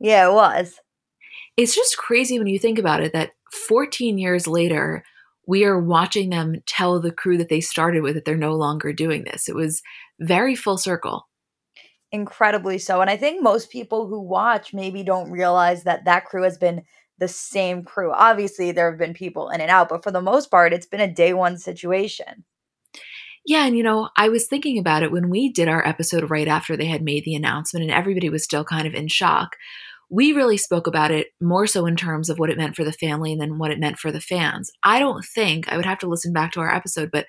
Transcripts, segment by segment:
Yeah, it was. It's just crazy when you think about it that 14 years later, we are watching them tell the crew that they started with that they're no longer doing this. It was very full circle. Incredibly so. And I think most people who watch maybe don't realize that that crew has been the same crew. Obviously, there have been people in and out, but for the most part, it's been a day one situation. Yeah, and you know, I was thinking about it when we did our episode right after they had made the announcement and everybody was still kind of in shock we really spoke about it more so in terms of what it meant for the family than what it meant for the fans. I don't think, I would have to listen back to our episode, but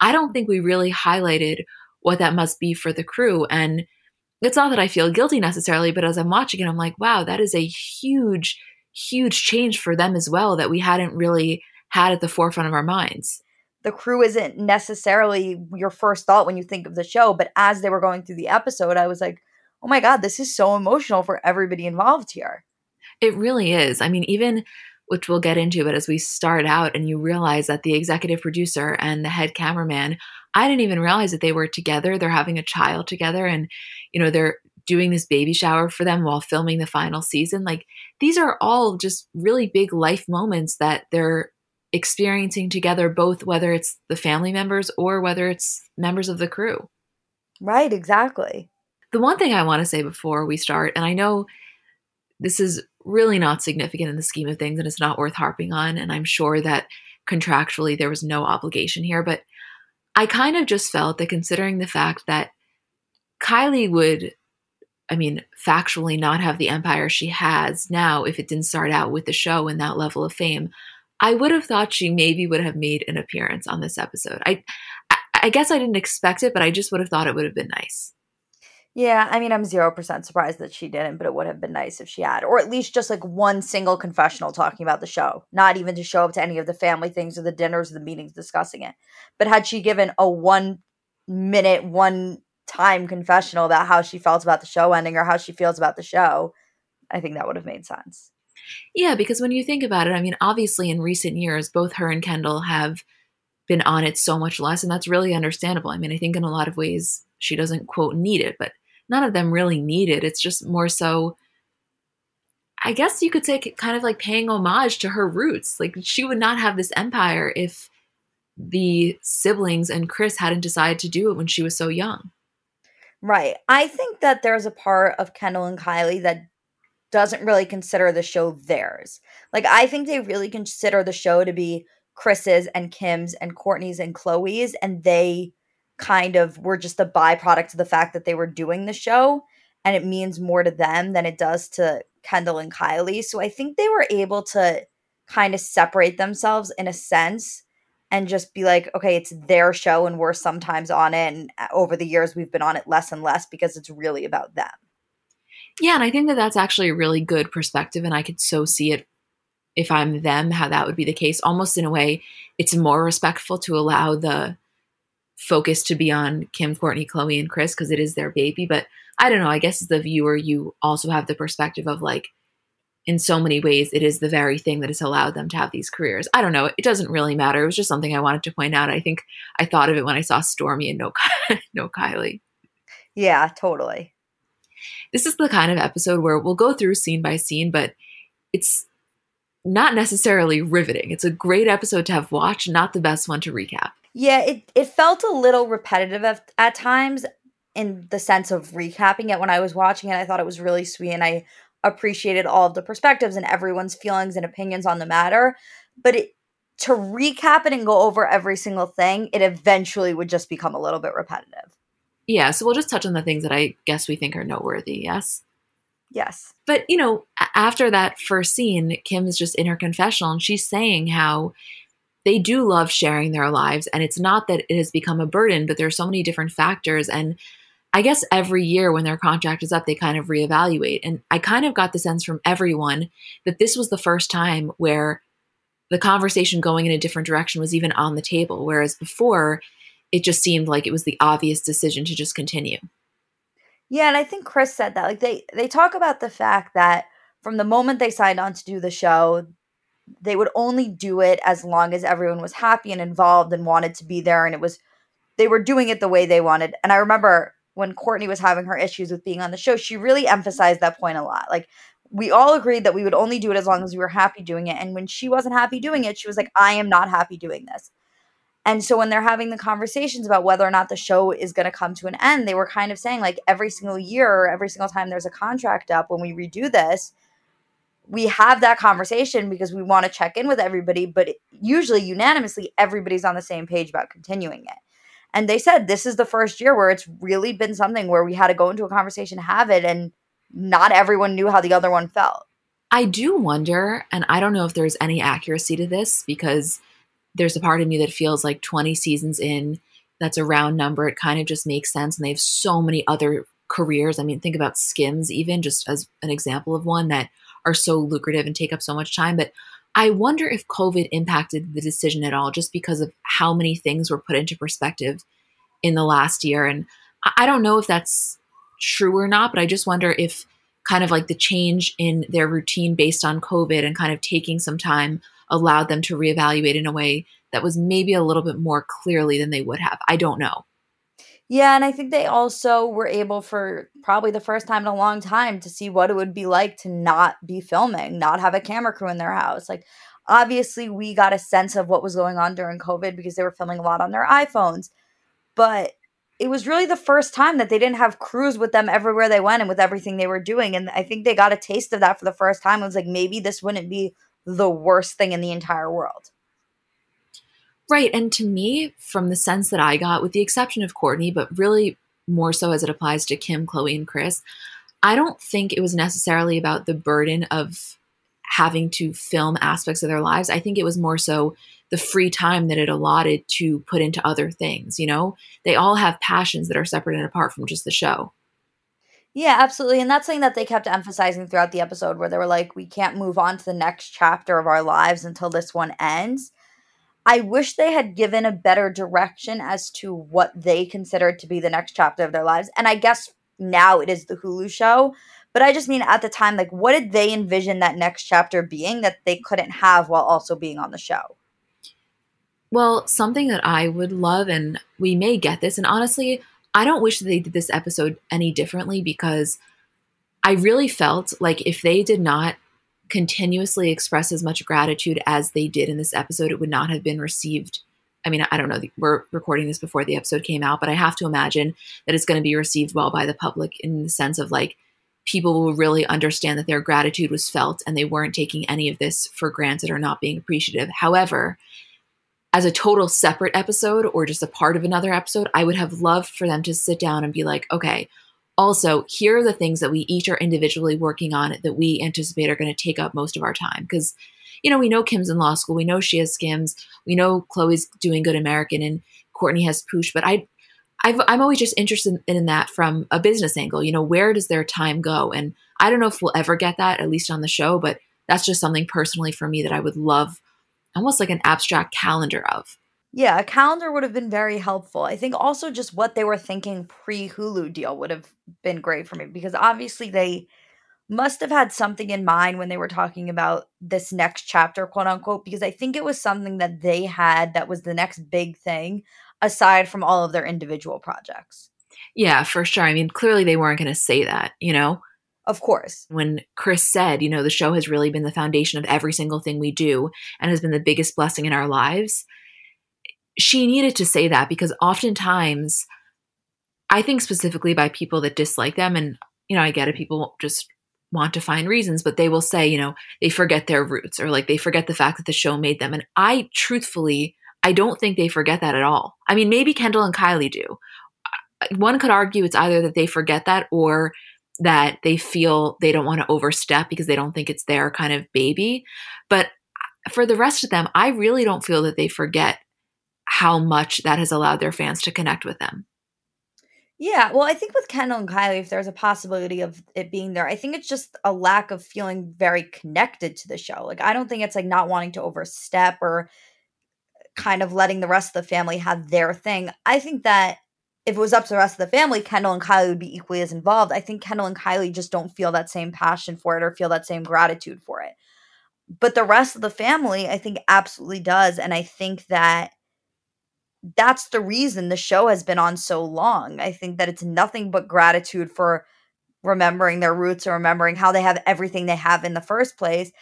I don't think we really highlighted what that must be for the crew. And it's not that I feel guilty necessarily, but as I'm watching it, I'm like, wow, that is a huge, huge change for them as well that we hadn't really had at the forefront of our minds. The crew isn't necessarily your first thought when you think of the show, but as they were going through the episode, I was like, oh my God, this is so emotional for everybody involved here. It really is. I mean, even which we'll get into, but as we start out and you realize that the executive producer and the head cameraman, I didn't even realize that they were together. They're having a child together and, you know, they're doing this baby shower for them while filming the final season. Like these are all just really big life moments that they're experiencing together, both whether it's the family members or whether it's members of the crew. Right, exactly. The one thing I want to say before we start, and I know this is really not significant in the scheme of things and it's not worth harping on, and I'm sure that contractually there was no obligation here, but I kind of just felt that considering the fact that Kylie would, I mean, factually not have the empire she has now if it didn't start out with the show and that level of fame, I would have thought she maybe would have made an appearance on this episode. I, I guess I didn't expect it, but I just would have thought it would have been nice. Yeah, I mean, I'm 0% surprised that she didn't, but it would have been nice if she had. Or at least just like one single confessional talking about the show, not even to show up to any of the family things or the dinners or the meetings discussing it. But had she given a one minute, one time confessional about how she felt about the show ending or how she feels about the show, I think that would have made sense. Yeah, because when you think about it, I mean, obviously in recent years, both her and Kendall have been on it so much less, and that's really understandable. I mean, I think in a lot of ways she doesn't quote need it, but none of them really need it. It's just more so, I guess you could say, kind of like paying homage to her roots. Like she would not have this empire if the siblings and Kris hadn't decided to do it when she was so young. Right. I think that there's a part of Kendall and Kylie that doesn't really consider the show theirs. Like, I think they really consider the show to be Kris's and Kim's and Kourtney's and Khloe's and they kind of were just a byproduct of the fact that they were doing the show and it means more to them than it does to Kendall and Kylie. So I think they were able to kind of separate themselves in a sense and just be like, okay, it's their show and we're sometimes on it. And uh, over the years, we've been on it less and less because it's really about them. Yeah. And I think that that's actually a really good perspective. And I could so see it if I'm them, how that would be the case. Almost in a way, it's more respectful to allow the focus to be on Kim, Kourtney, Khloe, and Kris because it is their baby. But I don't know. I guess as the viewer, you also have the perspective of like, in so many ways, it is the very thing that has allowed them to have these careers. I don't know. It doesn't really matter. It was just something I wanted to point out. I think I thought of it when I saw Stormi and no, no Kylie. Yeah, totally. This is the kind of episode where we'll go through scene by scene, but it's not necessarily riveting. It's a great episode to have watched, not the best one to recap. Yeah, it, it felt a little repetitive at, at times in the sense of recapping it when I was watching it. I thought it was really sweet and I appreciated all of the perspectives and everyone's feelings and opinions on the matter. But it, to recap it and go over every single thing, it eventually would just become a little bit repetitive. Yeah, so we'll just touch on the things that I guess we think are noteworthy, yes? Yes. But, you know, after that first scene, Kim is just in her confessional and she's saying how they do love sharing their lives. And it's not that it has become a burden, but there are so many different factors. And I guess every year when their contract is up, they kind of reevaluate. And I kind of got the sense from everyone that this was the first time where the conversation going in a different direction was even on the table. Whereas before, it just seemed like it was the obvious decision to just continue. Yeah, and I think Kris said that. Like they they talk about the fact that from the moment they signed on to do the show, they would only do it as long as everyone was happy and involved and wanted to be there and it was they were doing it the way they wanted. And I remember when Kourtney was having her issues with being on the show, she really emphasized that point a lot. Like we all agreed that we would only do it as long as we were happy doing it. And when she wasn't happy doing it, she was like, I am not happy doing this. And so when they're having the conversations about whether or not the show is going to come to an end, they were kind of saying like every single year, every single time there's a contract up when we redo this, we have that conversation because we want to check in with everybody, but usually unanimously everybody's on the same page about continuing it. And they said this is the first year where it's really been something where we had to go into a conversation, have it, and not everyone knew how the other one felt. I do wonder, and I don't know if there's any accuracy to this because there's a part of me that feels like 20 seasons in, that's a round number. It kind of just makes sense. And they have so many other careers. I mean, think about Skims, even just as an example of one that are so lucrative and take up so much time. But I wonder if COVID impacted the decision at all, just because of how many things were put into perspective in the last year. And I don't know if that's true or not, but I just wonder if kind of like the change in their routine based on COVID and kind of taking some time allowed them to reevaluate in a way that was maybe a little bit more clearly than they would have. I don't know. Yeah, and I think they also were able for probably the first time in a long time to see what it would be like to not be filming, not have a camera crew in their house. Like obviously we got a sense of what was going on during COVID because they were filming a lot on their iPhones. But it was really the first time that they didn't have crews with them everywhere they went and with everything they were doing. And I think they got a taste of that for the first time. It was like maybe this wouldn't be the worst thing in the entire world. Right. And to me, from the sense that I got, with the exception of Kourtney, but really more so as it applies to Kim, Khloe, and Kris, I don't think it was necessarily about the burden of having to film aspects of their lives. I think it was more so the free time that it allotted to put into other things. You know, they all have passions that are separate and apart from just the show. Yeah, absolutely. And that's something that they kept emphasizing throughout the episode where they were like, we can't move on to the next chapter of our lives until this one ends. I wish they had given a better direction as to what they considered to be the next chapter of their lives. And I guess now it is the Hulu show. But I just mean at the time, like, what did they envision that next chapter being that they couldn't have while also being on the show? Well, something that I would love, and we may get this, and honestly, I don't wish that they did this episode any differently because I really felt like if they did not continuously express as much gratitude as they did in this episode, it would not have been received. I mean, I don't know, we're recording this before the episode came out, but I have to imagine that it's going to be received well by the public in the sense of like people will really understand that their gratitude was felt and they weren't taking any of this for granted or not being appreciative. However, as a total separate episode or just a part of another episode, I would have loved for them to sit down and be like, okay, also, here are the things that we each are individually working on that we anticipate are going to take up most of our time. Because, you know, we know Kim's in law school, we know she has skims, we know Khloe's doing good American, and Kourtney has Poosh. But I, i am always just interested in that from a business angle. You know, where does their time go? And I don't know if we'll ever get that, at least on the show, but that's just something personally for me that I would love almost like an abstract calendar of. Yeah, a calendar would have been very helpful. I think also just what they were thinking pre Hulu deal would have been great for me because obviously they must have had something in mind when they were talking about this next chapter, quote unquote, because I think it was something that they had that was the next big thing aside from all of their individual projects. Yeah, for sure. I mean, clearly they weren't going to say that, you know? Of course. When Kris said, you know, the show has really been the foundation of every single thing we do and has been the biggest blessing in our lives, she needed to say that because oftentimes, I think specifically by people that dislike them, and, you know, I get it, people just want to find reasons, but they will say, you know, they forget their roots or like they forget the fact that the show made them. And I truthfully, I don't think they forget that at all. I mean, maybe Kendall and Kylie do. Uh, one could argue it's either that they forget that or that they feel they don't want to overstep because they don't think it's their kind of baby. But uh, for the rest of them, I really don't feel that they forget how much that has allowed their fans to connect with them. Yeah, well, I think with Kendall and Kylie, if there's a possibility of it being there, I think it's just a lack of feeling very connected to the show. Like, I don't think it's like not wanting to overstep or kind of letting the rest of the family have their thing. I think that if it was up to the rest of the family, Kendall and Kylie would be equally as involved. I think Kendall and Kylie just don't feel that same passion for it or feel that same gratitude for it. But the rest of the family, I think, absolutely does. And I think that that's the reason the show has been on so long. I think that it's nothing but gratitude for remembering their roots or remembering how they have everything they have in the first place.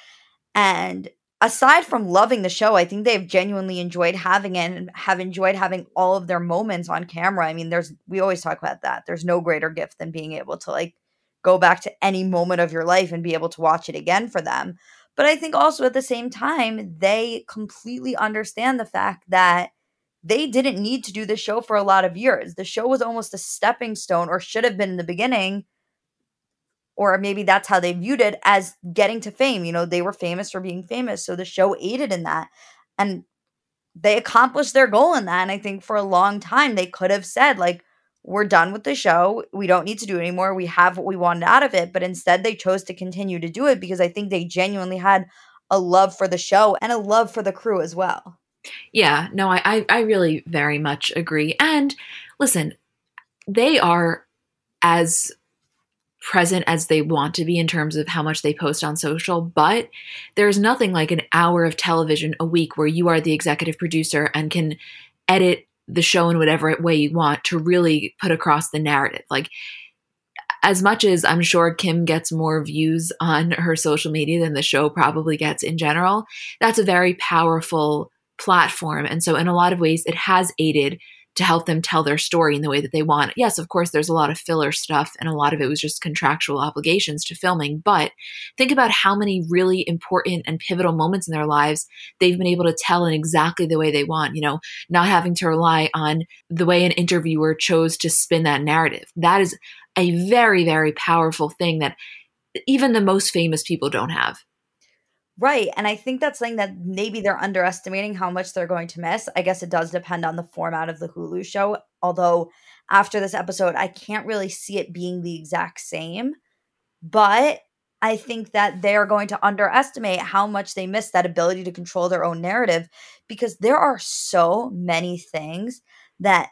And aside from loving the show, I think they've genuinely enjoyed having it and have enjoyed having all of their moments on camera. I mean, there's we always talk about that. There's no greater gift than being able to like go back to any moment of your life and be able to watch it again for them. But I think also at the same time, they completely understand the fact that they didn't need to do this show for a lot of years. The show was almost a stepping stone, or should have been in the beginning, or maybe that's how they viewed it as getting to fame. You know, they were famous for being famous. So the show aided in that. And they accomplished their goal in that. And I think for a long time, they could have said, like, we're done with the show. We don't need to do it anymore. We have what we wanted out of it. But instead, they chose to continue to do it because I think they genuinely had a love for the show and a love for the crew as well. Yeah, no, I, I really very much agree. And listen, they are as present as they want to be in terms of how much they post on social, but there's nothing like an hour of television a week where you are the executive producer and can edit the show in whatever way you want to really put across the narrative. Like, as much as I'm sure Kim gets more views on her social media than the show probably gets in general, that's a very powerful platform. And so, in a lot of ways, it has aided to help them tell their story in the way that they want. Yes, of course, there's a lot of filler stuff, and a lot of it was just contractual obligations to filming. But think about how many really important and pivotal moments in their lives they've been able to tell in exactly the way they want, you know, not having to rely on the way an interviewer chose to spin that narrative. That is a very, very powerful thing that even the most famous people don't have. Right. And I think that's something that maybe they're underestimating how much they're going to miss. I guess it does depend on the format of the Hulu show. Although after this episode, I can't really see it being the exact same. But I think that they're going to underestimate how much they miss that ability to control their own narrative because there are so many things that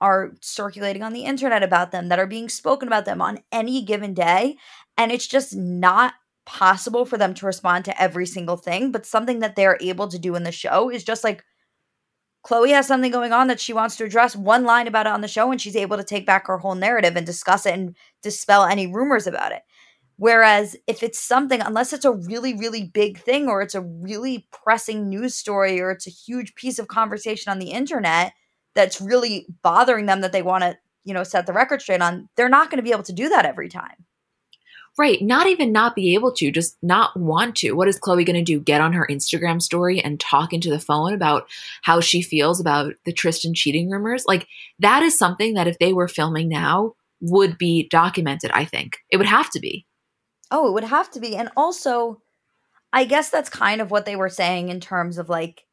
are circulating on the internet about them, that are being spoken about them on any given day. And it's just not possible for them to respond to every single thing, but something that they're able to do in the show is just like Khloe has something going on that she wants to address, one line about it on the show, and she's able to take back her whole narrative and discuss it and dispel any rumors about it. Whereas if it's something, unless it's a really, really big thing or it's a really pressing news story or it's a huge piece of conversation on the internet that's really bothering them that they want to, you know, set the record straight on, they're not going to be able to do that every time. Right. Not even not be able to, just not want to. What is Khloe going to do? Get on her Instagram story and talk into the phone about how she feels about the Tristan cheating rumors? Like, that is something that if they were filming now, would be documented, I think. It would have to be. Oh, it would have to be. And also, I guess that's kind of what they were saying in terms of like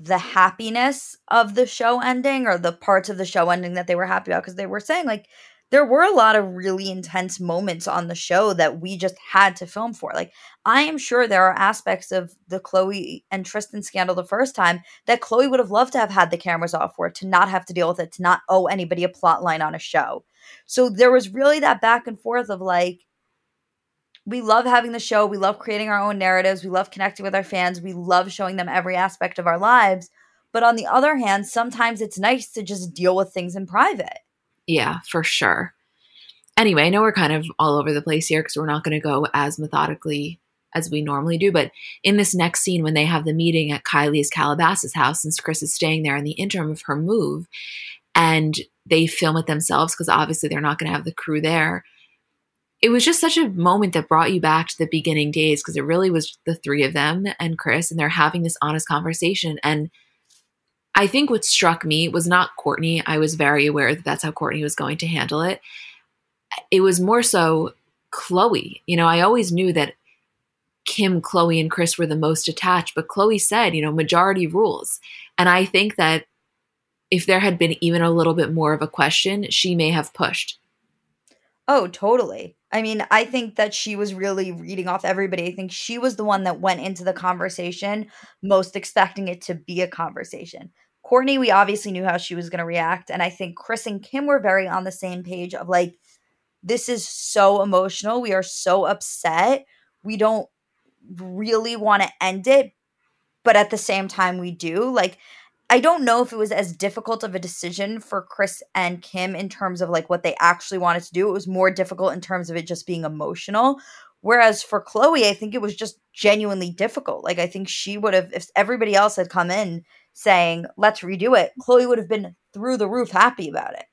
the happiness of the show ending or the parts of the show ending that they were happy about because they were saying like there were a lot of really intense moments on the show that we just had to film for. Like, I am sure there are aspects of the Khloe and Tristan scandal the first time that Khloe would have loved to have had the cameras off for, to not have to deal with it, to not owe anybody a plot line on a show. So there was really that back and forth of like, we love having the show. We love creating our own narratives. We love connecting with our fans. We love showing them every aspect of our lives. But on the other hand, sometimes it's nice to just deal with things in private. Yeah, for sure. Anyway, I know we're kind of all over the place here because we're not going to go as methodically as we normally do. But in this next scene, when they have the meeting at Kylie's Calabasas house, since Kris is staying there in the interim of her move, and they film it themselves because obviously they're not going to have the crew there it was just such a moment that brought you back to the beginning days because it really was the three of them and Kris, and they're having this honest conversation. And I think what struck me was not Kourtney. I was very aware that that's how Kourtney was going to handle it. It was more so Khloe. You know, I always knew that Kim, Khloe, and Kris were the most attached, but Khloe said, you know, majority rules. And I think that if there had been even a little bit more of a question, she may have pushed. Oh, totally. I mean, I think that she was really reading off everybody. I think she was the one that went into the conversation most expecting it to be a conversation. Kourtney, we obviously knew how she was going to react. And I think Kris and Kim were very on the same page of like, this is so emotional. We are so upset. We don't really want to end it. But at the same time, we do. Like, I don't know if it was as difficult of a decision for Kris and Kim in terms of like what they actually wanted to do. It was more difficult in terms of it just being emotional. Whereas for Khloe, I think it was just genuinely difficult. Like I think she would have if everybody else had come in saying, "Let's redo it." Khloe would have been through the roof happy about it.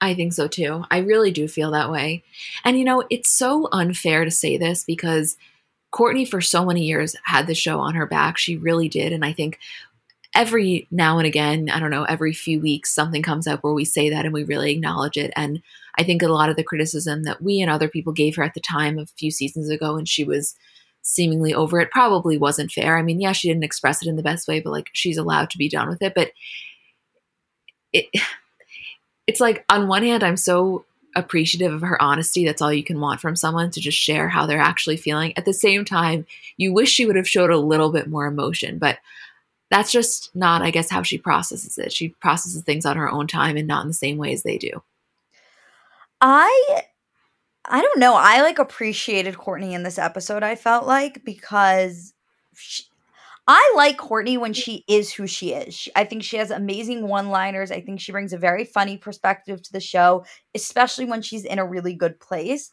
I think so too. I really do feel that way. And you know, it's so unfair to say this because Kourtney, for so many years had the show on her back. She really did. And I think every now and again, I don't know, every few weeks, something comes up where we say that and we really acknowledge it. And I think a lot of the criticism that we and other people gave her at the time a few seasons ago when she was seemingly over it probably wasn't fair. I mean, yeah, she didn't express it in the best way, but like she's allowed to be done with it. But it it's like on one hand, I'm so appreciative of her honesty. That's all you can want from someone to just share how they're actually feeling. At the same time, you wish she would have showed a little bit more emotion, but that's just not, I guess, how she processes it. She processes things on her own time and not in the same way as they do. I I don't know. I like appreciated Kourtney in this episode, I felt like, because she, I like Kourtney when she is who she is. She, I think she has amazing one liners. I think she brings a very funny perspective to the show, especially when she's in a really good place.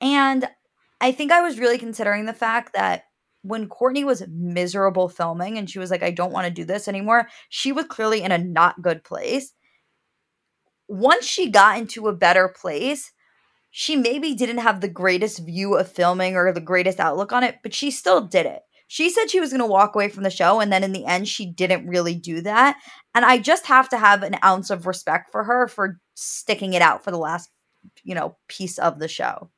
And I think I was really considering the fact that when Kourtney was miserable filming and she was like, I don't want to do this anymore, she was clearly in a not good place. Once she got into a better place, she maybe didn't have the greatest view of filming or the greatest outlook on it, but she still did it. She said she was going to walk away from the show, and then in the end, she didn't really do that. And I just have to have an ounce of respect for her for sticking it out for the last, you know, piece of the show.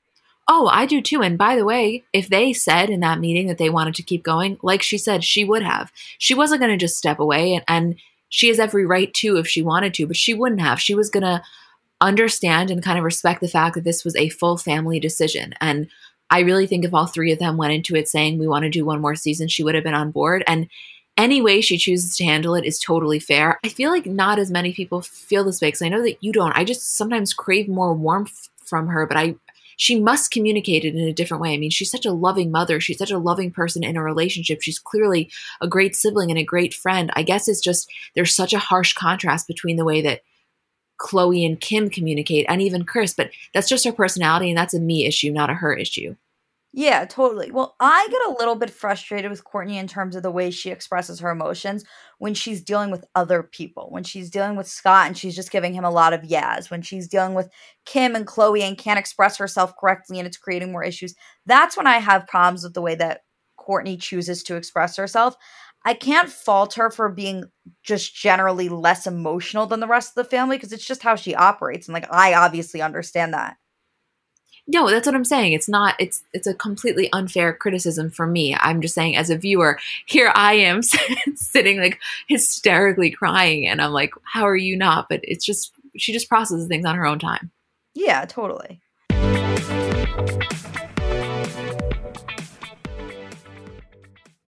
Oh, I do too. And by the way, if they said in that meeting that they wanted to keep going, like she said, she would have. She wasn't going to just step away, and, and she has every right to if she wanted to, but she wouldn't have. She was going to understand and kind of respect the fact that this was a full family decision. And I really think if all three of them went into it saying we want to do one more season, she would have been on board. And any way she chooses to handle it is totally fair. I feel like not as many people feel this way because I know that you don't. I just sometimes crave more warmth from her, but I she must communicate it in a different way. I mean, she's such a loving mother. She's such a loving person in a relationship. She's clearly a great sibling and a great friend. I guess it's just there's such a harsh contrast between the way that Khloe and Kim communicate and even Kris, but that's just her personality and that's a me issue, not a her issue. Yeah, totally. Well, I get a little bit frustrated with Kourtney in terms of the way she expresses her emotions when she's dealing with other people. When she's dealing with Scott and she's just giving him a lot of yas. When she's dealing with Kim and Khloe and can't express herself correctly and it's creating more issues. That's when I have problems with the way that Kourtney chooses to express herself. I can't fault her for being just generally less emotional than the rest of the family because it's just how she operates. And like, I obviously understand that. No, that's what I'm saying. It's not it's it's a completely unfair criticism for me. I'm just saying as a viewer, here I am sitting like hysterically crying and I'm like, how are you not? But it's just she just processes things on her own time. Yeah, totally.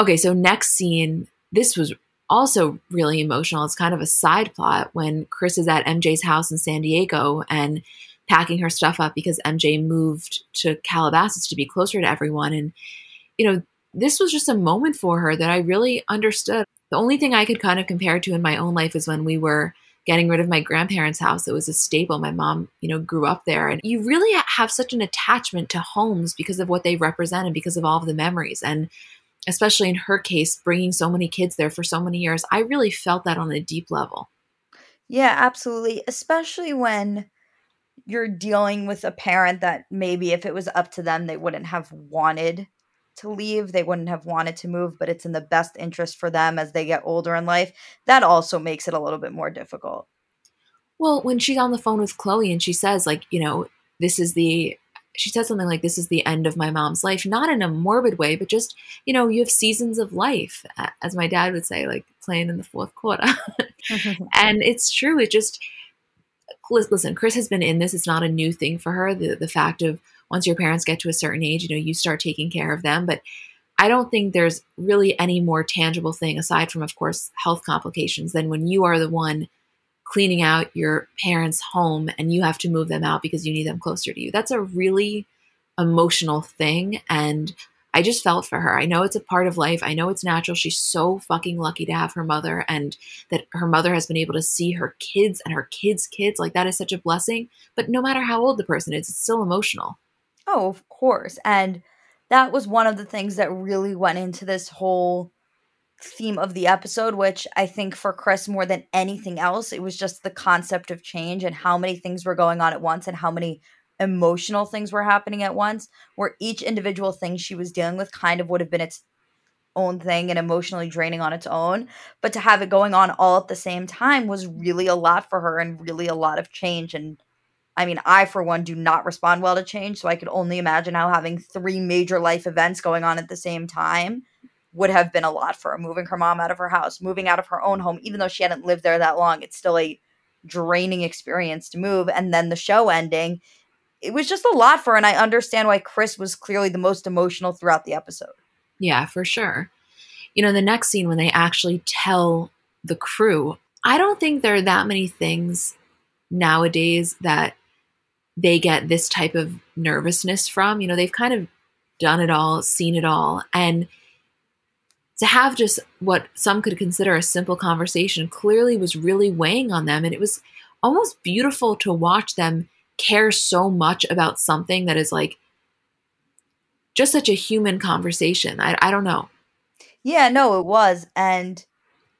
Okay, so next scene, this was also really emotional. It's kind of a side plot when Kris is at MJ's house in San Diego and packing her stuff up because MJ moved to Calabasas to be closer to everyone. And, you know, this was just a moment for her that I really understood. The only thing I could kind of compare to in my own life is when we were getting rid of my grandparents' house. It was a staple. My mom, you know, grew up there. And you really have such an attachment to homes because of what they represent and because of all of the memories. And especially in her case, bringing so many kids there for so many years, I really felt that on a deep level. Yeah, absolutely. Especially when you're dealing with a parent that maybe if it was up to them, they wouldn't have wanted to leave, they wouldn't have wanted to move, but it's in the best interest for them as they get older in life. That also makes it a little bit more difficult. Well, when she's on the phone with Khloe and she says, like, you know, this is the she said something like this is the end of my mom's life not in a morbid way but just you know you have seasons of life as my dad would say like playing in the fourth quarter. And it's true it just listen Kris has been in this it's not a new thing for her the, the fact of once your parents get to a certain age you know you start taking care of them but i don't think there's really any more tangible thing aside from of course health complications than when you are the one cleaning out your parents' home and you have to move them out because you need them closer to you. That's a really emotional thing. And I just felt for her. I know it's a part of life. I know it's natural. She's so fucking lucky to have her mother and that her mother has been able to see her kids and her kids' kids. Like that is such a blessing. But no matter how old the person is, it's still emotional. Oh, of course. And that was one of the things that really went into this whole theme of the episode, which I think for Kris more than anything else, it was just the concept of change and how many things were going on at once and how many emotional things were happening at once, where each individual thing she was dealing with kind of would have been its own thing and emotionally draining on its own. But to have it going on all at the same time was really a lot for her and really a lot of change. And I mean, I, for one, do not respond well to change. So I could only imagine how having three major life events going on at the same time would have been a lot for her. Moving her mom out of her house, moving out of her own home, even though she hadn't lived there that long, it's still a draining experience to move. And then the show ending, it was just a lot for her. And I understand why Kris was clearly the most emotional throughout the episode. Yeah, for sure. You know, the next scene when they actually tell the crew, I don't think there are that many things nowadays that they get this type of nervousness from. You know, they've kind of done it all, seen it all. And to have just what some could consider a simple conversation clearly was really weighing on them. And it was almost beautiful to watch them care so much about something that is like just such a human conversation. I, I don't know. Yeah, no, it was. And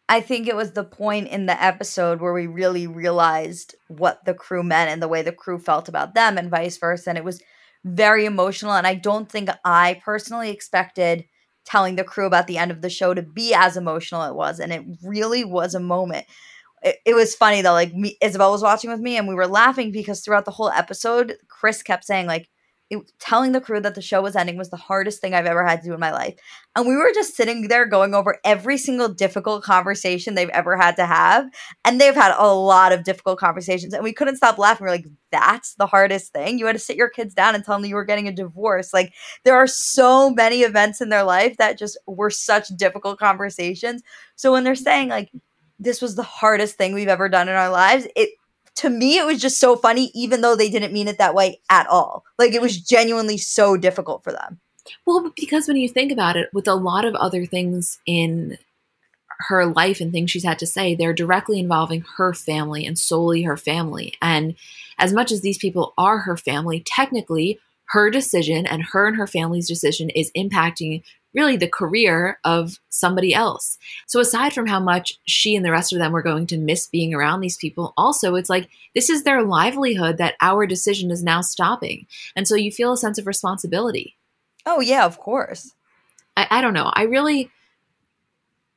I think it was the point in the episode where we really realized what the crew meant and the way the crew felt about them and vice versa. And it was very emotional. And I don't think I personally expected telling the crew about the end of the show to be as emotional it was. And it really was a moment. It, it was funny though, like me, Isabel was watching with me and we were laughing because throughout the whole episode, Kris kept saying, like, it, telling the crew that the show was ending was the hardest thing I've ever had to do in my life. And we were just sitting there going over every single difficult conversation they've ever had to have. And they've had a lot of difficult conversations. And we couldn't stop laughing. We are like, that's the hardest thing. You had to sit your kids down and tell them you were getting a divorce. Like, there are so many events in their life that just were such difficult conversations. So when they're saying, like, this was the hardest thing we've ever done in our lives, it to me it was just so funny even though they didn't mean it that way at all. Like it was genuinely so difficult for them. Well because when you think about it with a lot of other things in her life and things she's had to say they're directly involving her family and solely her family. And as much as these people are her family technically her decision and her and her family's decision is impacting really the career of somebody else. So aside from how much she and the rest of them were going to miss being around these people, also it's like this is their livelihood that our decision is now stopping. And so you feel a sense of responsibility. Oh yeah, of course. I, I don't know. I really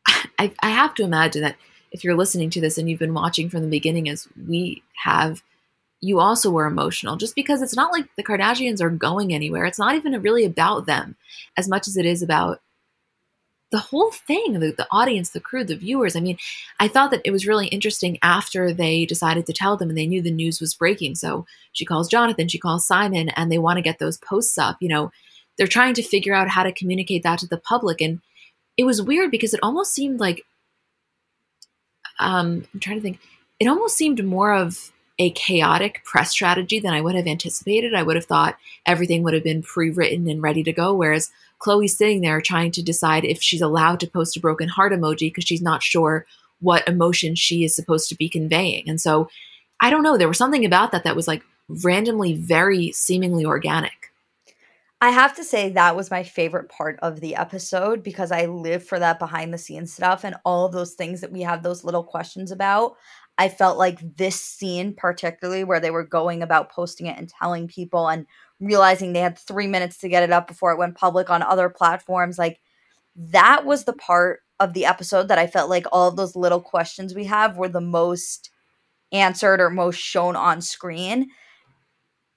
I, I have to imagine that if you're listening to this and you've been watching from the beginning as we have you also were emotional just because it's not like the Kardashians are going anywhere. It's not even really about them as much as it is about the whole thing the, the audience, the crew, the viewers. I mean, I thought that it was really interesting after they decided to tell them and they knew the news was breaking. So she calls Jonathan, she calls Simon, and they want to get those posts up. You know, they're trying to figure out how to communicate that to the public. And it was weird because it almost seemed like, um, I'm trying to think, it almost seemed more of a chaotic press strategy than I would have anticipated. I would have thought everything would have been pre written and ready to go. Whereas Khloe's sitting there trying to decide if she's allowed to post a broken heart emoji because she's not sure what emotion she is supposed to be conveying. And so I don't know. There was something about that that was like randomly very seemingly organic. I have to say that was my favorite part of the episode because I live for that behind the scenes stuff and all of those things that we have those little questions about. I felt like this scene, particularly where they were going about posting it and telling people and realizing they had three minutes to get it up before it went public on other platforms, like that was the part of the episode that I felt like all of those little questions we have were the most answered or most shown on screen.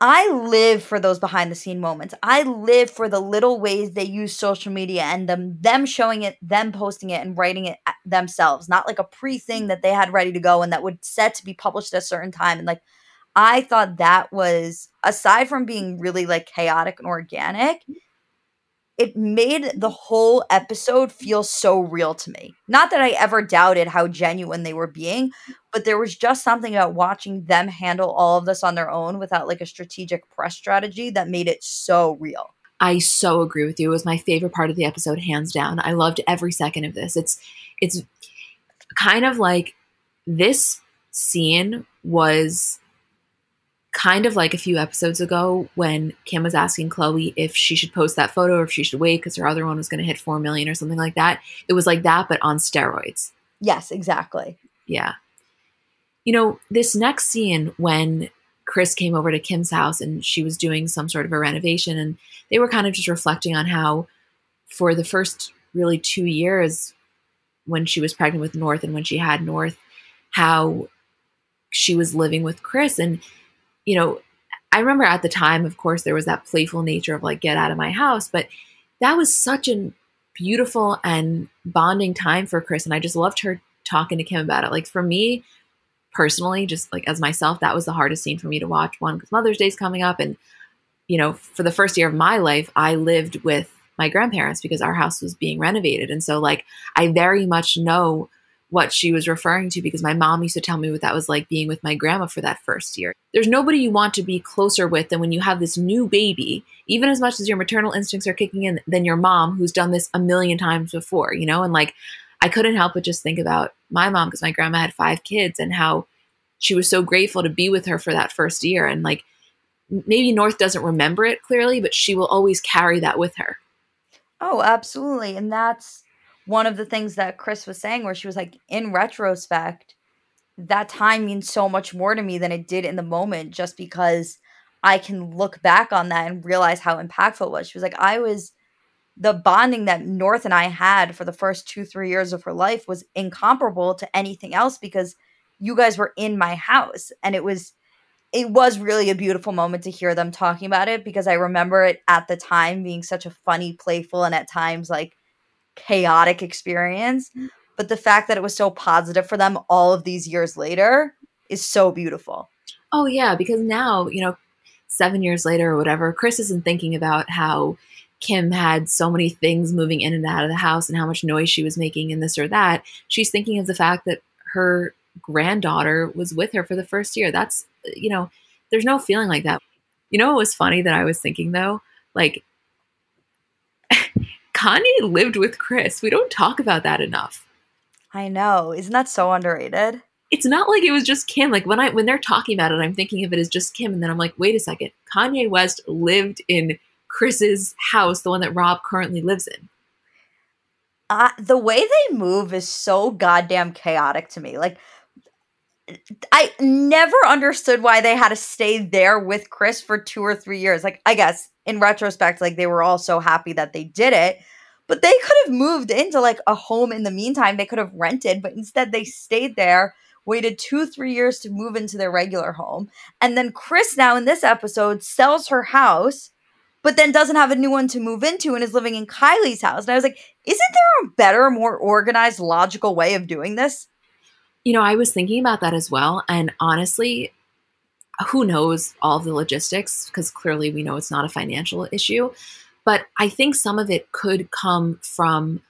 I live for those behind the scene moments. I live for the little ways they use social media and them them showing it, them posting it and writing it uh, themselves, not like a pre thing mm. that they had ready to go and that would set to be published at a certain time. And like I thought that was aside from being really like chaotic and organic, it made the whole episode feel so real to me. Not that I ever doubted how genuine they were being, but there was just something about watching them handle all of this on their own without like a strategic press strategy that made it so real. I so agree with you. It was my favorite part of the episode, hands down. I loved every second of this. It's it's kind of like this scene was kind of like a few episodes ago when Kim was asking Khloe if she should post that photo or if she should wait because her other one was going to hit 4 million or something like that. It was like that, but on steroids. Yes, exactly. Yeah. You know, this next scene when Kris came over to Kim's house and she was doing some sort of a renovation, and they were kind of just reflecting on how, for the first really two years when she was pregnant with North and when she had North, how she was living with Kris. And you know, I remember at the time, of course, there was that playful nature of like, get out of my house. But that was such a beautiful and bonding time for Kris. And I just loved her talking to Kim about it. Like for me personally, just like as myself, that was the hardest scene for me to watch. One, because Mother's Day's coming up. And, you know, for the first year of my life, I lived with my grandparents because our house was being renovated. And so, like, I very much know what she was referring to because my mom used to tell me what that was like being with my grandma for that first year. There's nobody you want to be closer with than when you have this new baby, even as much as your maternal instincts are kicking in, than your mom who's done this a million times before, you know? And like, I couldn't help but just think about my mom because my grandma had five kids and how she was so grateful to be with her for that first year. And like, maybe North doesn't remember it clearly, but she will always carry that with her. Oh, absolutely. And that's one of the things that Kris was saying, where she was like, in retrospect, that time means so much more to me than it did in the moment, just because I can look back on that and realize how impactful it was. She was like, I was the bonding that North and I had for the first two, three years of her life was incomparable to anything else because you guys were in my house. And it was it was really a beautiful moment to hear them talking about it because I remember it at the time being such a funny, playful, and at times like chaotic experience. Mm. But the fact that it was so positive for them all of these years later is so beautiful. Oh, yeah, because now, you know, seven years later or whatever, Kris isn't thinking about how Kim had so many things moving in and out of the house and how much noise she was making and this or that. She's thinking of the fact that her granddaughter was with her for the first year. That's, you know, there's no feeling like that. You know it was funny that I was thinking though? Like, Kanye lived with Kris. We don't talk about that enough. I know. Isn't that so underrated? It's not like it was just Kim. Like when I when they're talking about it, I'm thinking of it as just Kim, and then I'm like, wait a second. Kanye West lived in Kris's house, the one that Rob currently lives in. Uh, the way they move is so goddamn chaotic to me. Like I never understood why they had to stay there with Kris for two or three years. Like, I guess in retrospect, like they were all so happy that they did it, but they could have moved into like a home in the meantime. They could have rented, but instead they stayed there, waited two, three years to move into their regular home. And then Kris, now in this episode, sells her house, but then doesn't have a new one to move into and is living in Kylie's house. And I was like, isn't there a better, more organized, logical way of doing this? You know, I was thinking about that as well. And honestly, who knows all the logistics because clearly we know it's not a financial issue. But I think some of it could come from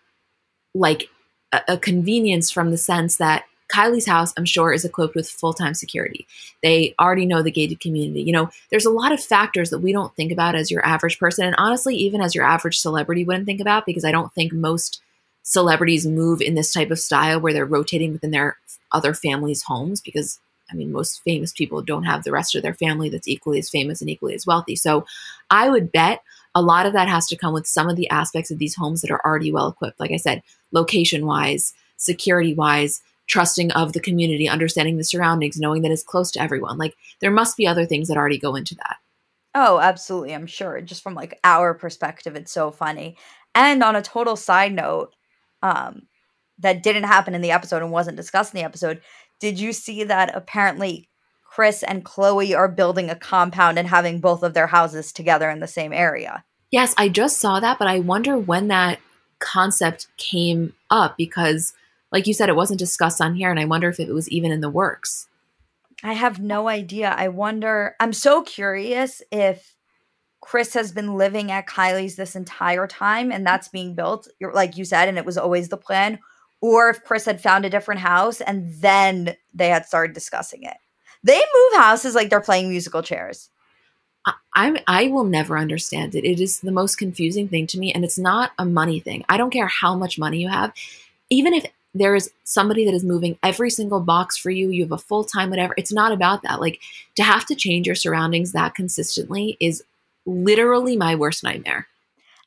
like a, a convenience from the sense that Kylie's house, I'm sure, is equipped with full time security. They already know the gated community. You know, there's a lot of factors that we don't think about as your average person. And honestly, even as your average celebrity wouldn't think about because I don't think most celebrities move in this type of style where they're rotating within their other families' homes because I mean, most famous people don't have the rest of their family that's equally as famous and equally as wealthy. So I would bet a lot of that has to come with some of the aspects of these homes that are already well equipped. Like I said, location wise, security wise, trusting of the community, understanding the surroundings, knowing that it's close to everyone. Like there must be other things that already go into that. Oh, absolutely. I'm sure. Just from like our perspective, it's so funny. And on a total side note, um, that didn't happen in the episode and wasn't discussed in the episode. Did you see that apparently Kris and Khloe are building a compound and having both of their houses together in the same area? Yes, I just saw that, but I wonder when that concept came up because, like you said, it wasn't discussed on here, and I wonder if it was even in the works. I have no idea. I wonder. I'm so curious if Kris has been living at Kylie's this entire time and that's being built, like you said, and it was always the plan, or if Kris had found a different house and then they had started discussing it. They move houses like they're playing musical chairs. I I will never understand it. It is the most confusing thing to me, and it's not a money thing. I don't care how much money you have, even if there is somebody that is moving every single box for you. You have a full time whatever. It's not about that. Like to have to change your surroundings that consistently is literally my worst nightmare.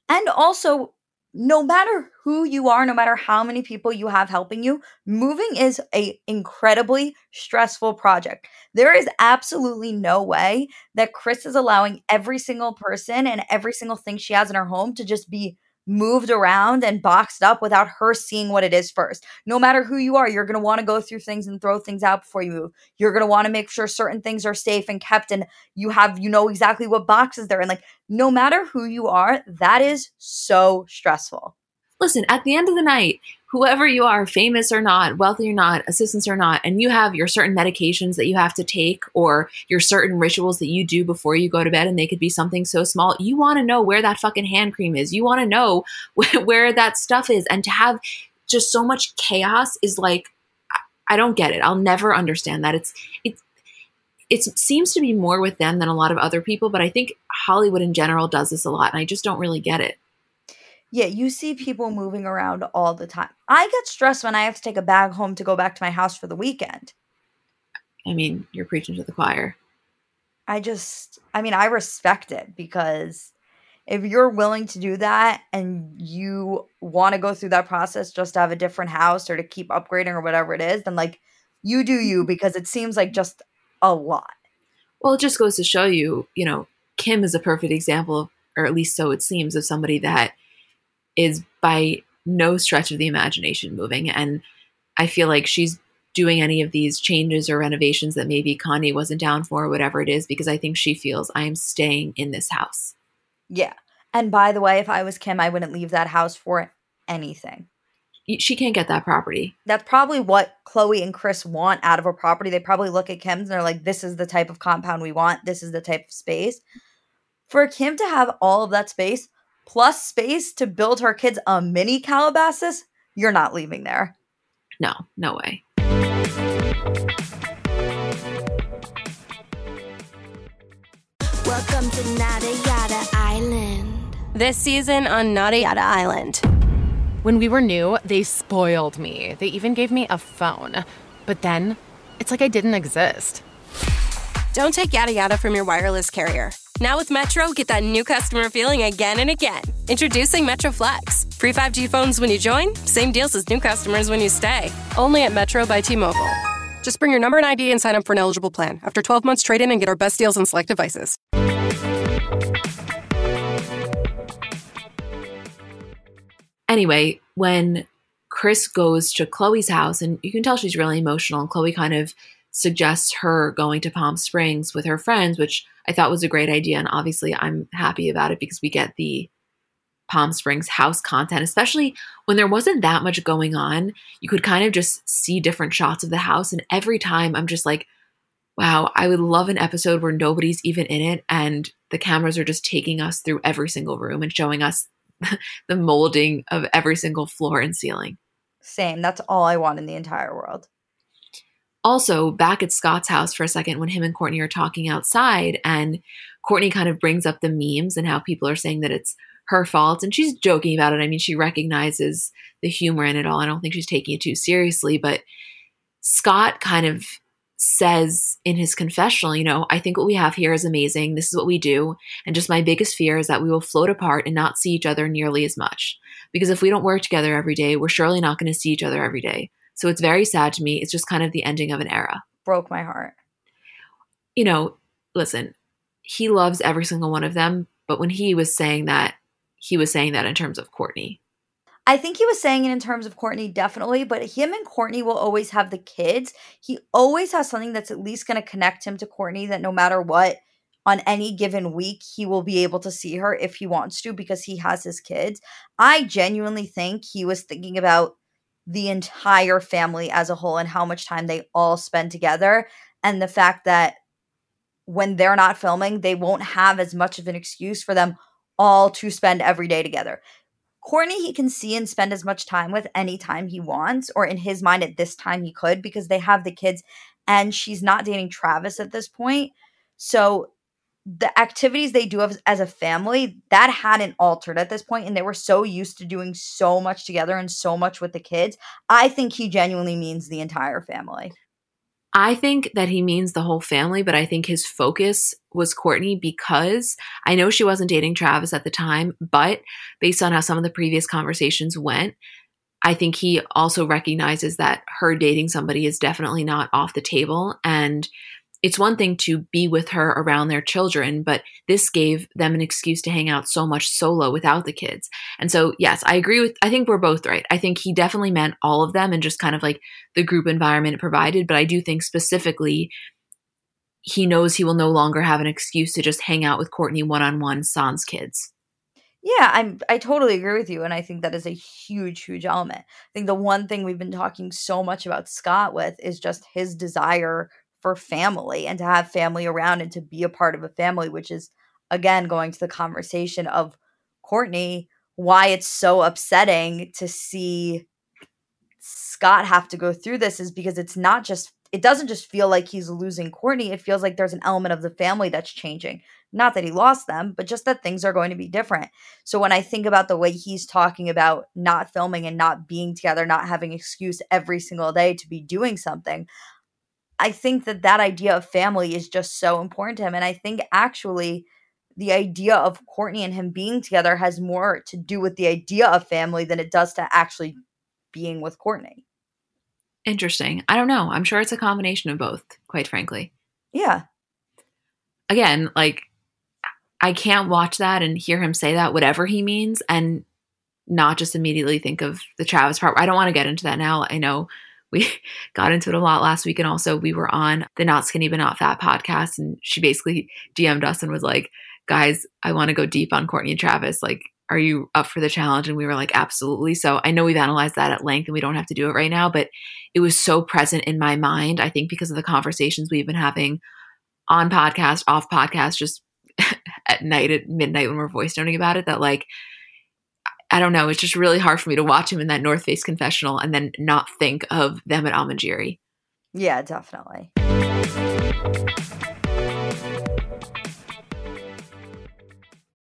And also, no matter who you are, no matter how many people you have helping you, moving is a incredibly stressful project. There is absolutely no way that Kris is allowing every single person and every single thing she has in her home to just be moved around and boxed up without her seeing what it is first. No matter who you are, you're going to want to go through things and throw things out before you move. You're going to want to make sure certain things are safe and kept and you have you know exactly what boxes they're in. Like no matter who you are, that is so stressful. Listen, at the end of the night, whoever you are, famous or not, wealthy or not, assistants or not, and you have your certain medications that you have to take or your certain rituals that you do before you go to bed, and they could be something so small, you want to know where that fucking hand cream is. You want to know where, that stuff is. And to have just so much chaos is like, I don't get it. I'll never understand that. It's, it's, it seems to be more with them than a lot of other people, but I think Hollywood in general does this a lot, and I just don't really get it. Yeah, you see people moving around all the time. I get stressed when I have to take a bag home to go back to my house for the weekend. I mean, you're preaching to the choir. I just, I mean, I respect it because if you're willing to do that and you want to go through that process just to have a different house or to keep upgrading or whatever it is, then like you do you mm-hmm. because it seems like just a lot. Well, it just goes to show you, you know, Kim is a perfect example, of, or at least so it seems, of somebody that is by no stretch of the imagination moving. And I feel like she's doing any of these changes or renovations that maybe Kanye wasn't down for, or whatever it is, because I think she feels I am staying in this house. Yeah. And by the way, if I was Kim, I wouldn't leave that house for anything. She can't get that property. That's probably what Khloe and Kris want out of a property. They probably look at Kim's and they're like, this is the type of compound we want. This is the type of space. For Kim to have all of that space plus space to build her kids a mini Calabasas, you're not leaving there. No, no way. Welcome to Nada Yada Island. This season on Nada Yada Island. When we were new, they spoiled me. They even gave me a phone. But then, it's like I didn't exist. Don't take yada yada from your wireless carrier. Now with Metro, get that new customer feeling again and again. Introducing Metro Flex. Free 5G phones when you join, same deals as new customers when you stay. Only at Metro by T Mobile. Just bring your number and ID and sign up for an eligible plan. After 12 months, trade in and get our best deals on select devices. Anyway, when Kris goes to Khloe's house, and you can tell she's really emotional, and Khloé kind of suggests her going to Palm Springs with her friends, which I thought was a great idea. And obviously, I'm happy about it because we get the Palm Springs house content, especially when there wasn't that much going on. You could kind of just see different shots of the house. And every time I'm just like, wow, I would love an episode where nobody's even in it and the cameras are just taking us through every single room and showing us the molding of every single floor and ceiling. Same. That's all I want in the entire world. Also, back at Scott's house for a second when him and Kourtney are talking outside, and Kourtney kind of brings up the memes and how people are saying that it's her fault. And she's joking about it. I mean, she recognizes the humor in it all. I don't think she's taking it too seriously, but Scott kind of says in his confessional, you know, I think what we have here is amazing. This is what we do. And just my biggest fear is that we will float apart and not see each other nearly as much. Because if we don't work together every day, we're surely not going to see each other every day. So it's very sad to me. It's just kind of the ending of an era. Broke my heart. You know, listen, he loves every single one of them. But when he was saying that, he was saying that in terms of Kourtney. I think he was saying it in terms of Kourtney, definitely, but him and Kourtney will always have the kids. He always has something that's at least going to connect him to Kourtney that no matter what, on any given week, he will be able to see her if he wants to because he has his kids. I genuinely think he was thinking about the entire family as a whole and how much time they all spend together and the fact that when they're not filming, they won't have as much of an excuse for them all to spend every day together. Kourtney, he can see and spend as much time with anytime he wants, or in his mind at this time he could, because they have the kids and she's not dating Travis at this point. So the activities they do as a family, that hadn't altered at this point, and they were so used to doing so much together and so much with the kids. I think he genuinely means the entire family. I think that he means the whole family, but I think his focus was Kourtney because I know she wasn't dating Travis at the time, but based on how some of the previous conversations went, I think he also recognizes that her dating somebody is definitely not off the table. And it's one thing to be with her around their children, but this gave them an excuse to hang out so much solo without the kids. And so, yes, I agree with, I think we're both right. I think he definitely meant all of them and just kind of like the group environment it provided. But I do think specifically, he knows he will no longer have an excuse to just hang out with Kourtney one on one sans kids. Yeah, I'm I totally agree with you and I think that is a huge huge element. I think the one thing we've been talking so much about Scott with is just his desire for family and to have family around and to be a part of a family, which is again going to the conversation of Kourtney, why it's so upsetting to see Scott have to go through this is because it's not just it doesn't just feel like he's losing Kourtney. It feels like there's an element of the family that's changing. Not that he lost them, but just that things are going to be different. So when I think about the way he's talking about not filming and not being together, not having excuse every single day to be doing something, I think that that idea of family is just so important to him. And I think actually the idea of Kourtney and him being together has more to do with the idea of family than it does to actually being with Kourtney. Interesting. I don't know. I'm sure it's a combination of both, quite frankly. Yeah. Again, like I can't watch that and hear him say that, whatever he means, and not just immediately think of the Travis part. I don't want to get into that now. I know we got into it a lot last week, and also we were on the Not Skinny But Not Fat podcast, and she basically DM'd us and was like, guys, I want to go deep on Kourtney and Travis. Like, are you up for the challenge? And we were like, absolutely. So I know we've analyzed that at length and we don't have to do it right now, but it was so present in my mind, I think, because of the conversations we've been having on podcast, off podcast, just at night at midnight when we're voice noting about it, that like, I don't know, it's just really hard for me to watch him in that North Face confessional and then not think of them at Amangiri. Yeah, definitely.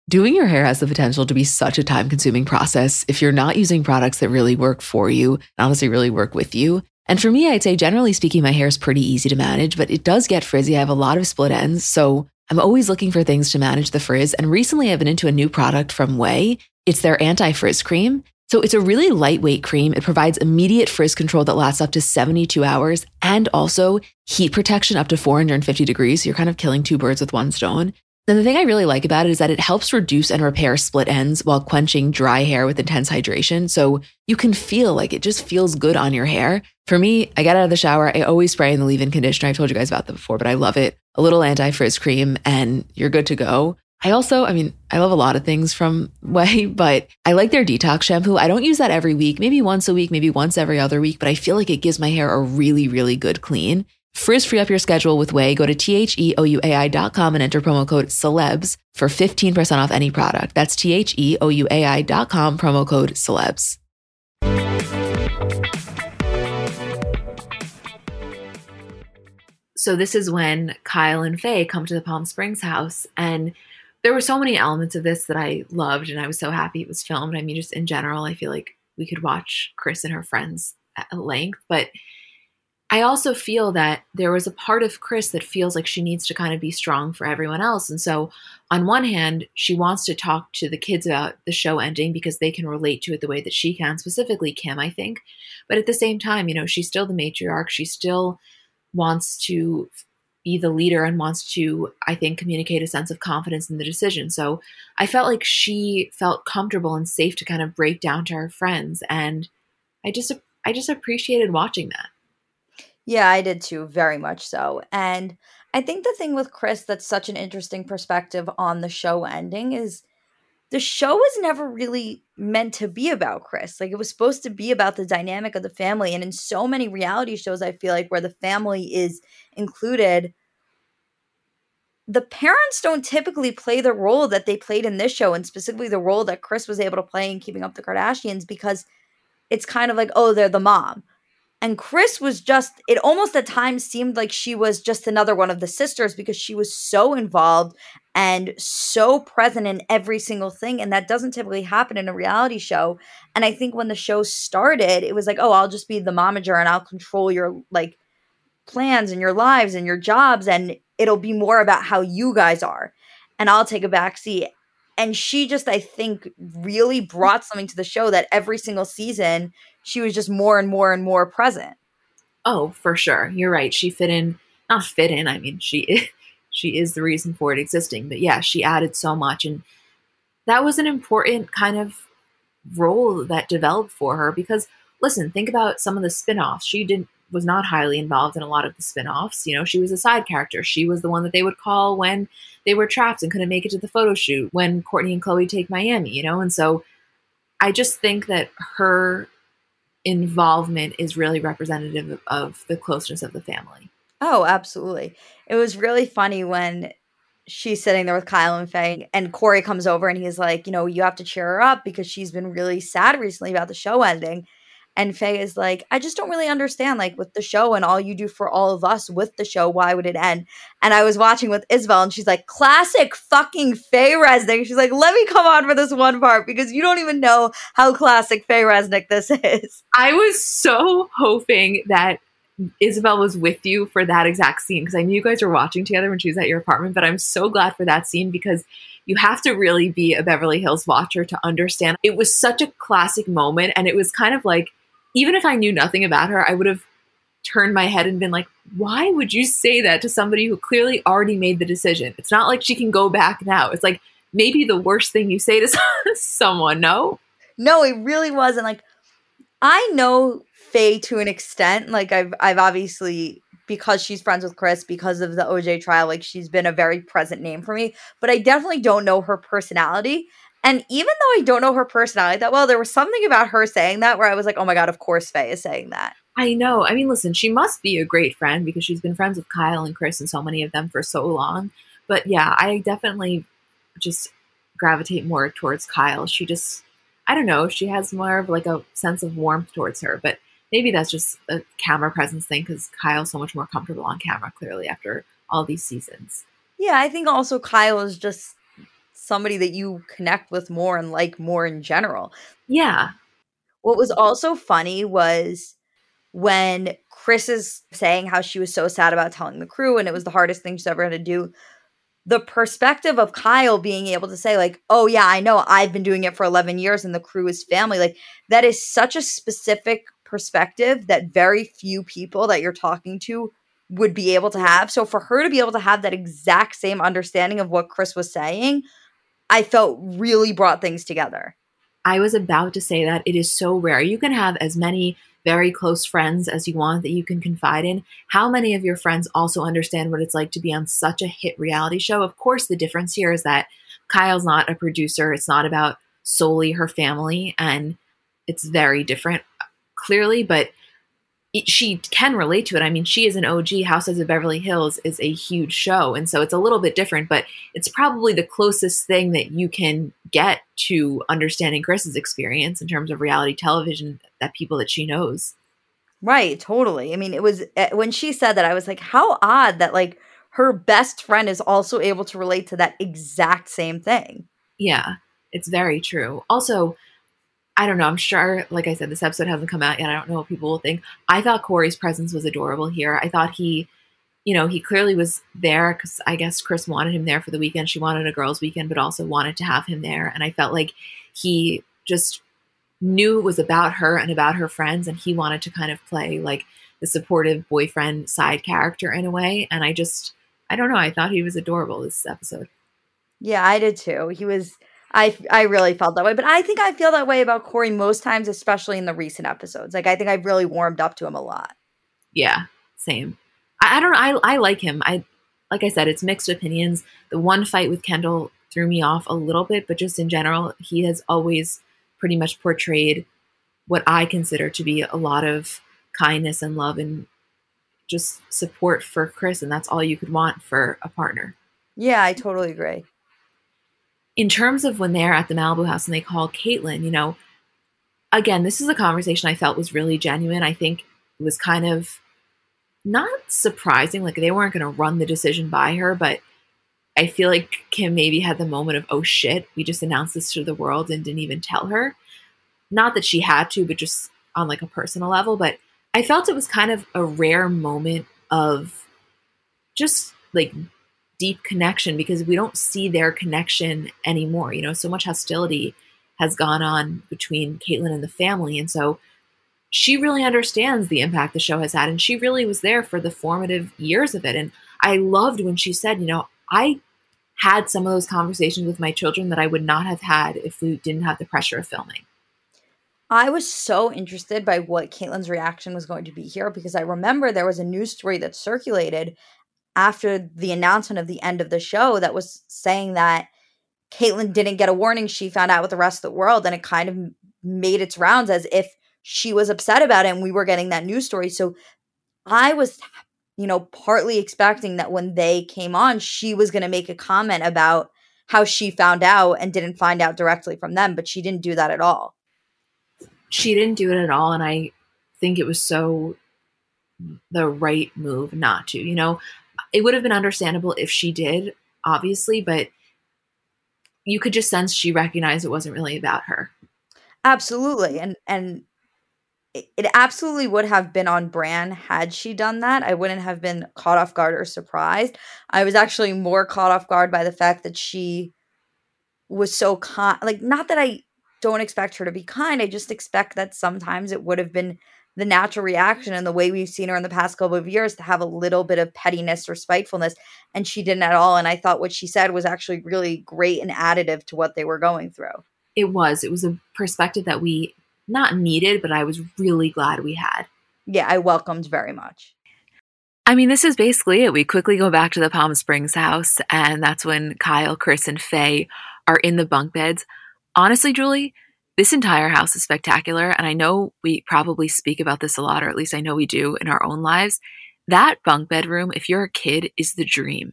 Doing your hair has the potential to be such a time consuming process if you're not using products that really work for you and honestly really work with you. And for me, I'd say generally speaking, my hair is pretty easy to manage, but it does get frizzy. I have a lot of split ends. So I'm always looking for things to manage the frizz. And recently I've been into a new product from Ouai. It's their anti frizz cream. So it's a really lightweight cream. It provides immediate frizz control that lasts up to 72 hours and also heat protection up to 450 degrees. So you're kind of killing two birds with one stone. And the thing I really like about it is that it helps reduce and repair split ends while quenching dry hair with intense hydration. So you can feel like it just feels good on your hair. For me, I get out of the shower, I always spray in the leave in conditioner. I've told you guys about that before, but I love it. A little anti frizz cream, and you're good to go. I also, I mean, I love a lot of things from Ouai, but I like their detox shampoo. I don't use that every week, maybe once a week, maybe once every other week, but I feel like it gives my hair a really, really good clean. Frizz free up your schedule with Ouai. Go to T-H-E-O-U-A-I.com and enter promo code celebs for 15% off any product. That's T-H-E-O-U-A-I.com, promo code celebs. So this is when Kyle and Faye come to the Palm Springs house and there were so many elements of this that I loved and I was so happy it was filmed. I mean, just in general, I feel like we could watch Kris and her friends at length, but I also feel that there was a part of Kris that feels like she needs to kind of be strong for everyone else. And so, on one hand, she wants to talk to the kids about the show ending because they can relate to it the way that she can, specifically Kim, I think. But at the same time, you know, she's still the matriarch. She still wants to be the leader and wants to, I think, communicate a sense of confidence in the decision. So I felt like she felt comfortable and safe to kind of break down to her friends. And I just, I just appreciated watching that. Yeah, I did too, very much so. And I think the thing with Kris that's such an interesting perspective on the show ending is the show was never really meant to be about Kris. Like it was supposed to be about the dynamic of the family. And in so many reality shows, I feel like where the family is included, the parents don't typically play the role that they played in this show, and specifically the role that Kris was able to play in Keeping Up the Kardashians, because it's kind of like, oh, they're the mom. And Kris was just, it almost at times seemed like she was just another one of the sisters because she was so involved and so present in every single thing. And that doesn't typically happen in a reality show. And I think when the show started, it was like, oh, I'll just be the momager and I'll control your like plans and your lives and your jobs. And it'll be more about how you guys are. And I'll take a back seat. And she just, I think, really brought something to the show that every single season she was just more and more and more present. Oh, for sure. You're right. She fit in, not fit in. I mean, she is, she is the reason for it existing. But yeah, she added so much and that was an important kind of role that developed for her because listen, think about some of the spin-offs. She didn't was not highly involved in a lot of the spin-offs. You know, she was a side character. She was the one that they would call when they were trapped and couldn't make it to the photo shoot, when Kourtney and Khloe take Miami, you know? And so I just think that her involvement is really representative of the closeness of the family. Oh, absolutely. It was really funny when she's sitting there with Kyle and Faye, and Corey comes over and he's like, you know, you have to cheer her up because she's been really sad recently about the show ending. And Faye is like, I just don't really understand, like, with the show and all you do for all of us with the show, why would it end? And I was watching with Isabel, and she's like, classic fucking Faye Resnick. She's like, let me come on for this one part because you don't even know how classic Faye Resnick this is. I was so hoping that Isabel was with you for that exact scene because I knew you guys were watching together when she was at your apartment. But I'm so glad for that scene because you have to really be a Beverly Hills watcher to understand. It was such a classic moment, and it was kind of like, even if I knew nothing about her, I would have turned my head and been like, why would you say that to somebody who clearly already made the decision? It's not like she can go back now. It's like maybe the worst thing you say to someone, no? No, it really wasn't. Like, I know Faye to an extent. Like, I've, I've obviously, because she's friends with Kris, because of the OJ trial, like, she's been a very present name for me. But I definitely don't know her personality. And even though I don't know her personality that well, there was something about her saying that where I was like, oh my God, of course Faye is saying that. I know. I mean, listen, she must be a great friend because she's been friends with Kyle and Kris and so many of them for so long. But yeah, I definitely just gravitate more towards Kyle. She just, I don't know, she has more of like a sense of warmth towards her. But maybe that's just a camera presence thing because Kyle's so much more comfortable on camera, clearly, after all these seasons. Yeah, I think also Kyle is just somebody that you connect with more and like more in general. Yeah. What was also funny was when Kris is saying how she was so sad about telling the crew and it was the hardest thing she's ever had to do. The perspective of Kyle being able to say, like, oh, yeah, I know I've been doing it for 11 years and the crew is family, like, that is such a specific perspective that very few people that you're talking to would be able to have. So for her to be able to have that exact same understanding of what Kris was saying, I felt really brought things together. I was about to say that it is so rare. You can have as many very close friends as you want that you can confide in. How many of your friends also understand what it's like to be on such a hit reality show? Of course, the difference here is that Kyle's not a producer, it's not about solely her family, and it's very different, clearly, but she can relate to it. I mean, she is an OG. Houses of Beverly Hills is a huge show. And so it's a little bit different, but it's probably the closest thing that you can get to understanding Kris's experience in terms of reality television that people that she knows. Right, totally. I mean, it was eh, when she said that, I was like, how odd that like her best friend is also able to relate to that exact same thing. Yeah, it's very true. Also, I don't know. I'm sure, like I said, this episode hasn't come out yet. I don't know what people will think. I thought Corey's presence was adorable here. I thought he, you know, he clearly was there because I guess Kris wanted him there for the weekend. She wanted a girls' weekend, but also wanted to have him there. And I felt like he just knew it was about her and about her friends, and he wanted to kind of play like the supportive boyfriend side character in a way. And I just, I don't know. I thought he was adorable this episode. Yeah, I did too. He was I I really felt that way, but I think I feel that way about Corey most times, especially in the recent episodes. Like I think I've really warmed up to him a lot. Yeah, same. I, I don't know. I I like him. I like I said, it's mixed opinions. The one fight with Kendall threw me off a little bit, but just in general, he has always pretty much portrayed what I consider to be a lot of kindness and love and just support for Kris, and that's all you could want for a partner. Yeah, I totally agree in terms of when they're at the Malibu house and they call Caitlyn, you know, again, this is a conversation I felt was really genuine. I think it was kind of not surprising. Like they weren't going to run the decision by her, but I feel like Kim maybe had the moment of, oh shit, we just announced this to the world and didn't even tell her. Not that she had to, but just on like a personal level. But I felt it was kind of a rare moment of just like deep connection because we don't see their connection anymore. You know, so much hostility has gone on between Caitlyn and the family. And so she really understands the impact the show has had. And she really was there for the formative years of it. And I loved when she said, you know, I had some of those conversations with my children that I would not have had if we didn't have the pressure of filming. I was so interested by what Caitlyn's reaction was going to be here because I remember there was a news story that circulated after the announcement of the end of the show that was saying that Caitlyn didn't get a warning. She found out with the rest of the world, and it kind of made its rounds as if she was upset about it, and we were getting that news story. So I was, you know, partly expecting that when they came on, she was going to make a comment about how she found out and didn't find out directly from them, but she didn't do that at all. She didn't do it at all, and I think it was so the right move not to. You know, it would have been understandable if she did, obviously, but you could just sense she recognized it wasn't really about her. Absolutely. And and it, absolutely would have been on brand had she done that. I wouldn't have been caught off guard or surprised. I was actually more caught off guard by the fact that she was so kind. Like, not that I don't expect her to be kind. I just expect that sometimes it would have been the natural reaction and the way we've seen her in the past couple of years to have a little bit of pettiness or spitefulness. And she didn't at all. And I thought what she said was actually really great and additive to what they were going through. It was. It was a perspective that we not needed, but I was really glad we had. Yeah, I welcomed very much. I mean, this is basically it. We quickly go back to the Palm Springs house, and that's when Kyle, Kris, and Faye are in the bunk beds. Honestly, Julie, this entire house is spectacular. And I know we probably speak about this a lot, or at least I know we do in our own lives. That bunk bedroom, if you're a kid, is the dream.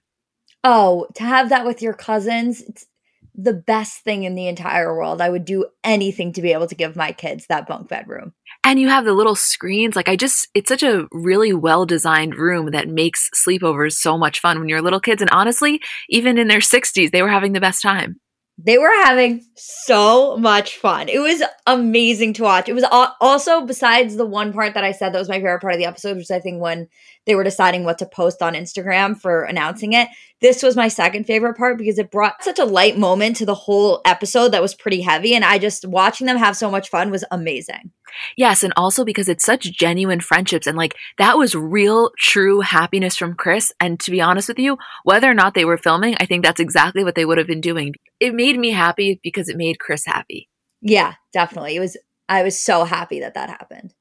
Oh, to have that with your cousins, it's the best thing in the entire world. I would do anything to be able to give my kids that bunk bedroom. And you have the little screens. Like, I just, it's such a really well designed room that makes sleepovers so much fun when you're little kids. And honestly, even in their 60s, they were having the best time they were having so much fun. It was amazing to watch. It was also besides the one part that I said that was my favorite part of the episode, which I think when they were deciding what to post on Instagram for announcing it. This was my second favorite part because it brought such a light moment to the whole episode that was pretty heavy. And I just watching them have so much fun was amazing. Yes. And also because it's such genuine friendships. And like that was real, true happiness from Kris. And to be honest with you, whether or not they were filming, I think that's exactly what they would have been doing. It made me happy because it made Kris happy. Yeah, definitely. It was, I was so happy that that happened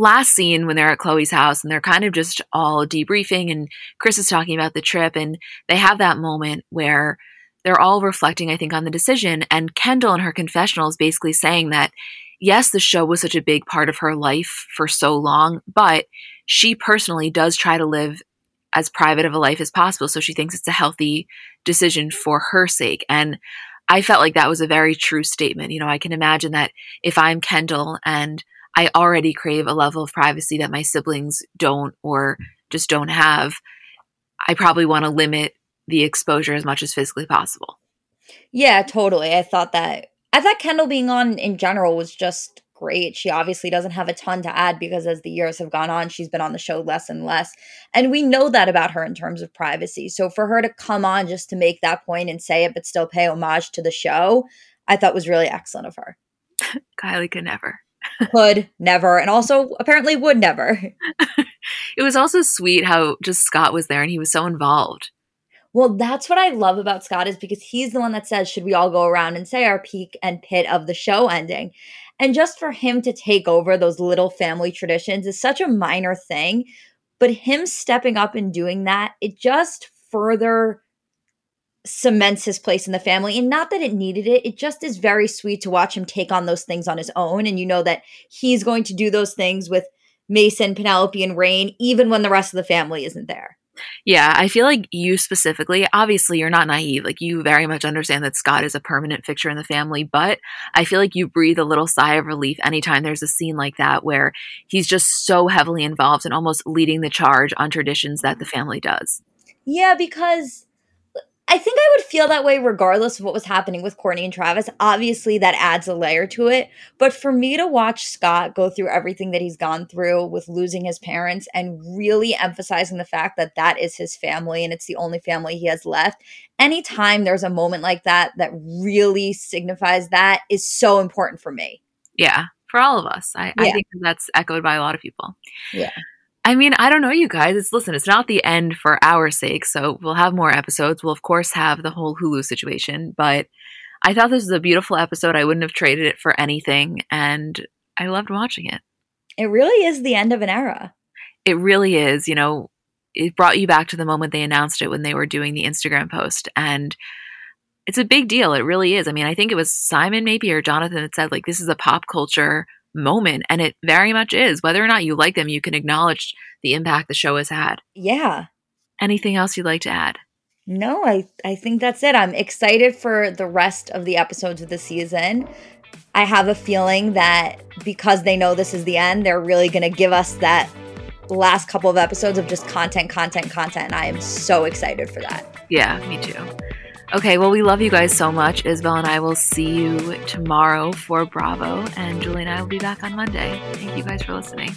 last scene when they're at Khloe's house and they're kind of just all debriefing and Kris is talking about the trip and they have that moment where they're all reflecting, I think, on the decision. And Kendall in her confessional is basically saying that, yes, the show was such a big part of her life for so long, but she personally does try to live as private of a life as possible. So she thinks it's a healthy decision for her sake. And I felt like that was a very true statement. You know, I can imagine that if I'm Kendall and I already crave a level of privacy that my siblings don't or just don't have, I probably want to limit the exposure as much as physically possible. Yeah, totally. I thought that I thought Kendall being on in general was just great. She obviously doesn't have a ton to add because as the years have gone on, she's been on the show less and less. And we know that about her in terms of privacy. So for her to come on just to make that point and say it, but still pay homage to the show, I thought was really excellent of her. Kylie could never could never, and also apparently would never. it was also sweet how just Scott was there and he was so involved. Well, that's what I love about Scott is because he's the one that says, should we all go around and say our peak and pit of the show ending? And just for him to take over those little family traditions is such a minor thing. But him stepping up and doing that, it just further cements his place in the family. And not that it needed it, it just is very sweet to watch him take on those things on his own. And you know that he's going to do those things with Mason, Penelope, and Reign even when the rest of the family isn't there. Yeah, I feel like you specifically, obviously, you're not naive. Like, you very much understand that Scott is a permanent fixture in the family, but I feel like you breathe a little sigh of relief anytime there's a scene like that where he's just so heavily involved and almost leading the charge on traditions that the family does. Yeah, because I think I would feel that way regardless of what was happening with Kourtney and Travis. Obviously, that adds a layer to it. But for me to watch Scott go through everything that he's gone through with losing his parents and really emphasizing the fact that that is his family and it's the only family he has left, anytime there's a moment like that that really signifies that is so important for me. Yeah, for all of us. I, yeah. I think that's echoed by a lot of people. Yeah. I mean, I don't know, you guys. It's listen, it's not the end for our sake. So we'll have more episodes. We'll of course have the whole Hulu situation, but I thought this was a beautiful episode. I wouldn't have traded it for anything, and I loved watching it. It really is the end of an era. It really is. You know, it brought you back to the moment they announced it when they were doing the Instagram post, and it's a big deal. It really is. I mean, I think it was Simon maybe or Jonathan that said like this is a pop culture moment and it very much is. Whether or not you like them you can acknowledge the impact the show has had. Yeah. Anything else you'd like to add? No i i think that's it. I'm excited for the rest of the episodes of the season. I have a feeling that because they know this is the end they're really going to give us that last couple of episodes of just content content content and i am so excited for that. Yeah me too Okay, well, we love you guys so much. Isabel and I will see you tomorrow for Bravo, and Julie and I will be back on Monday. Thank you guys for listening.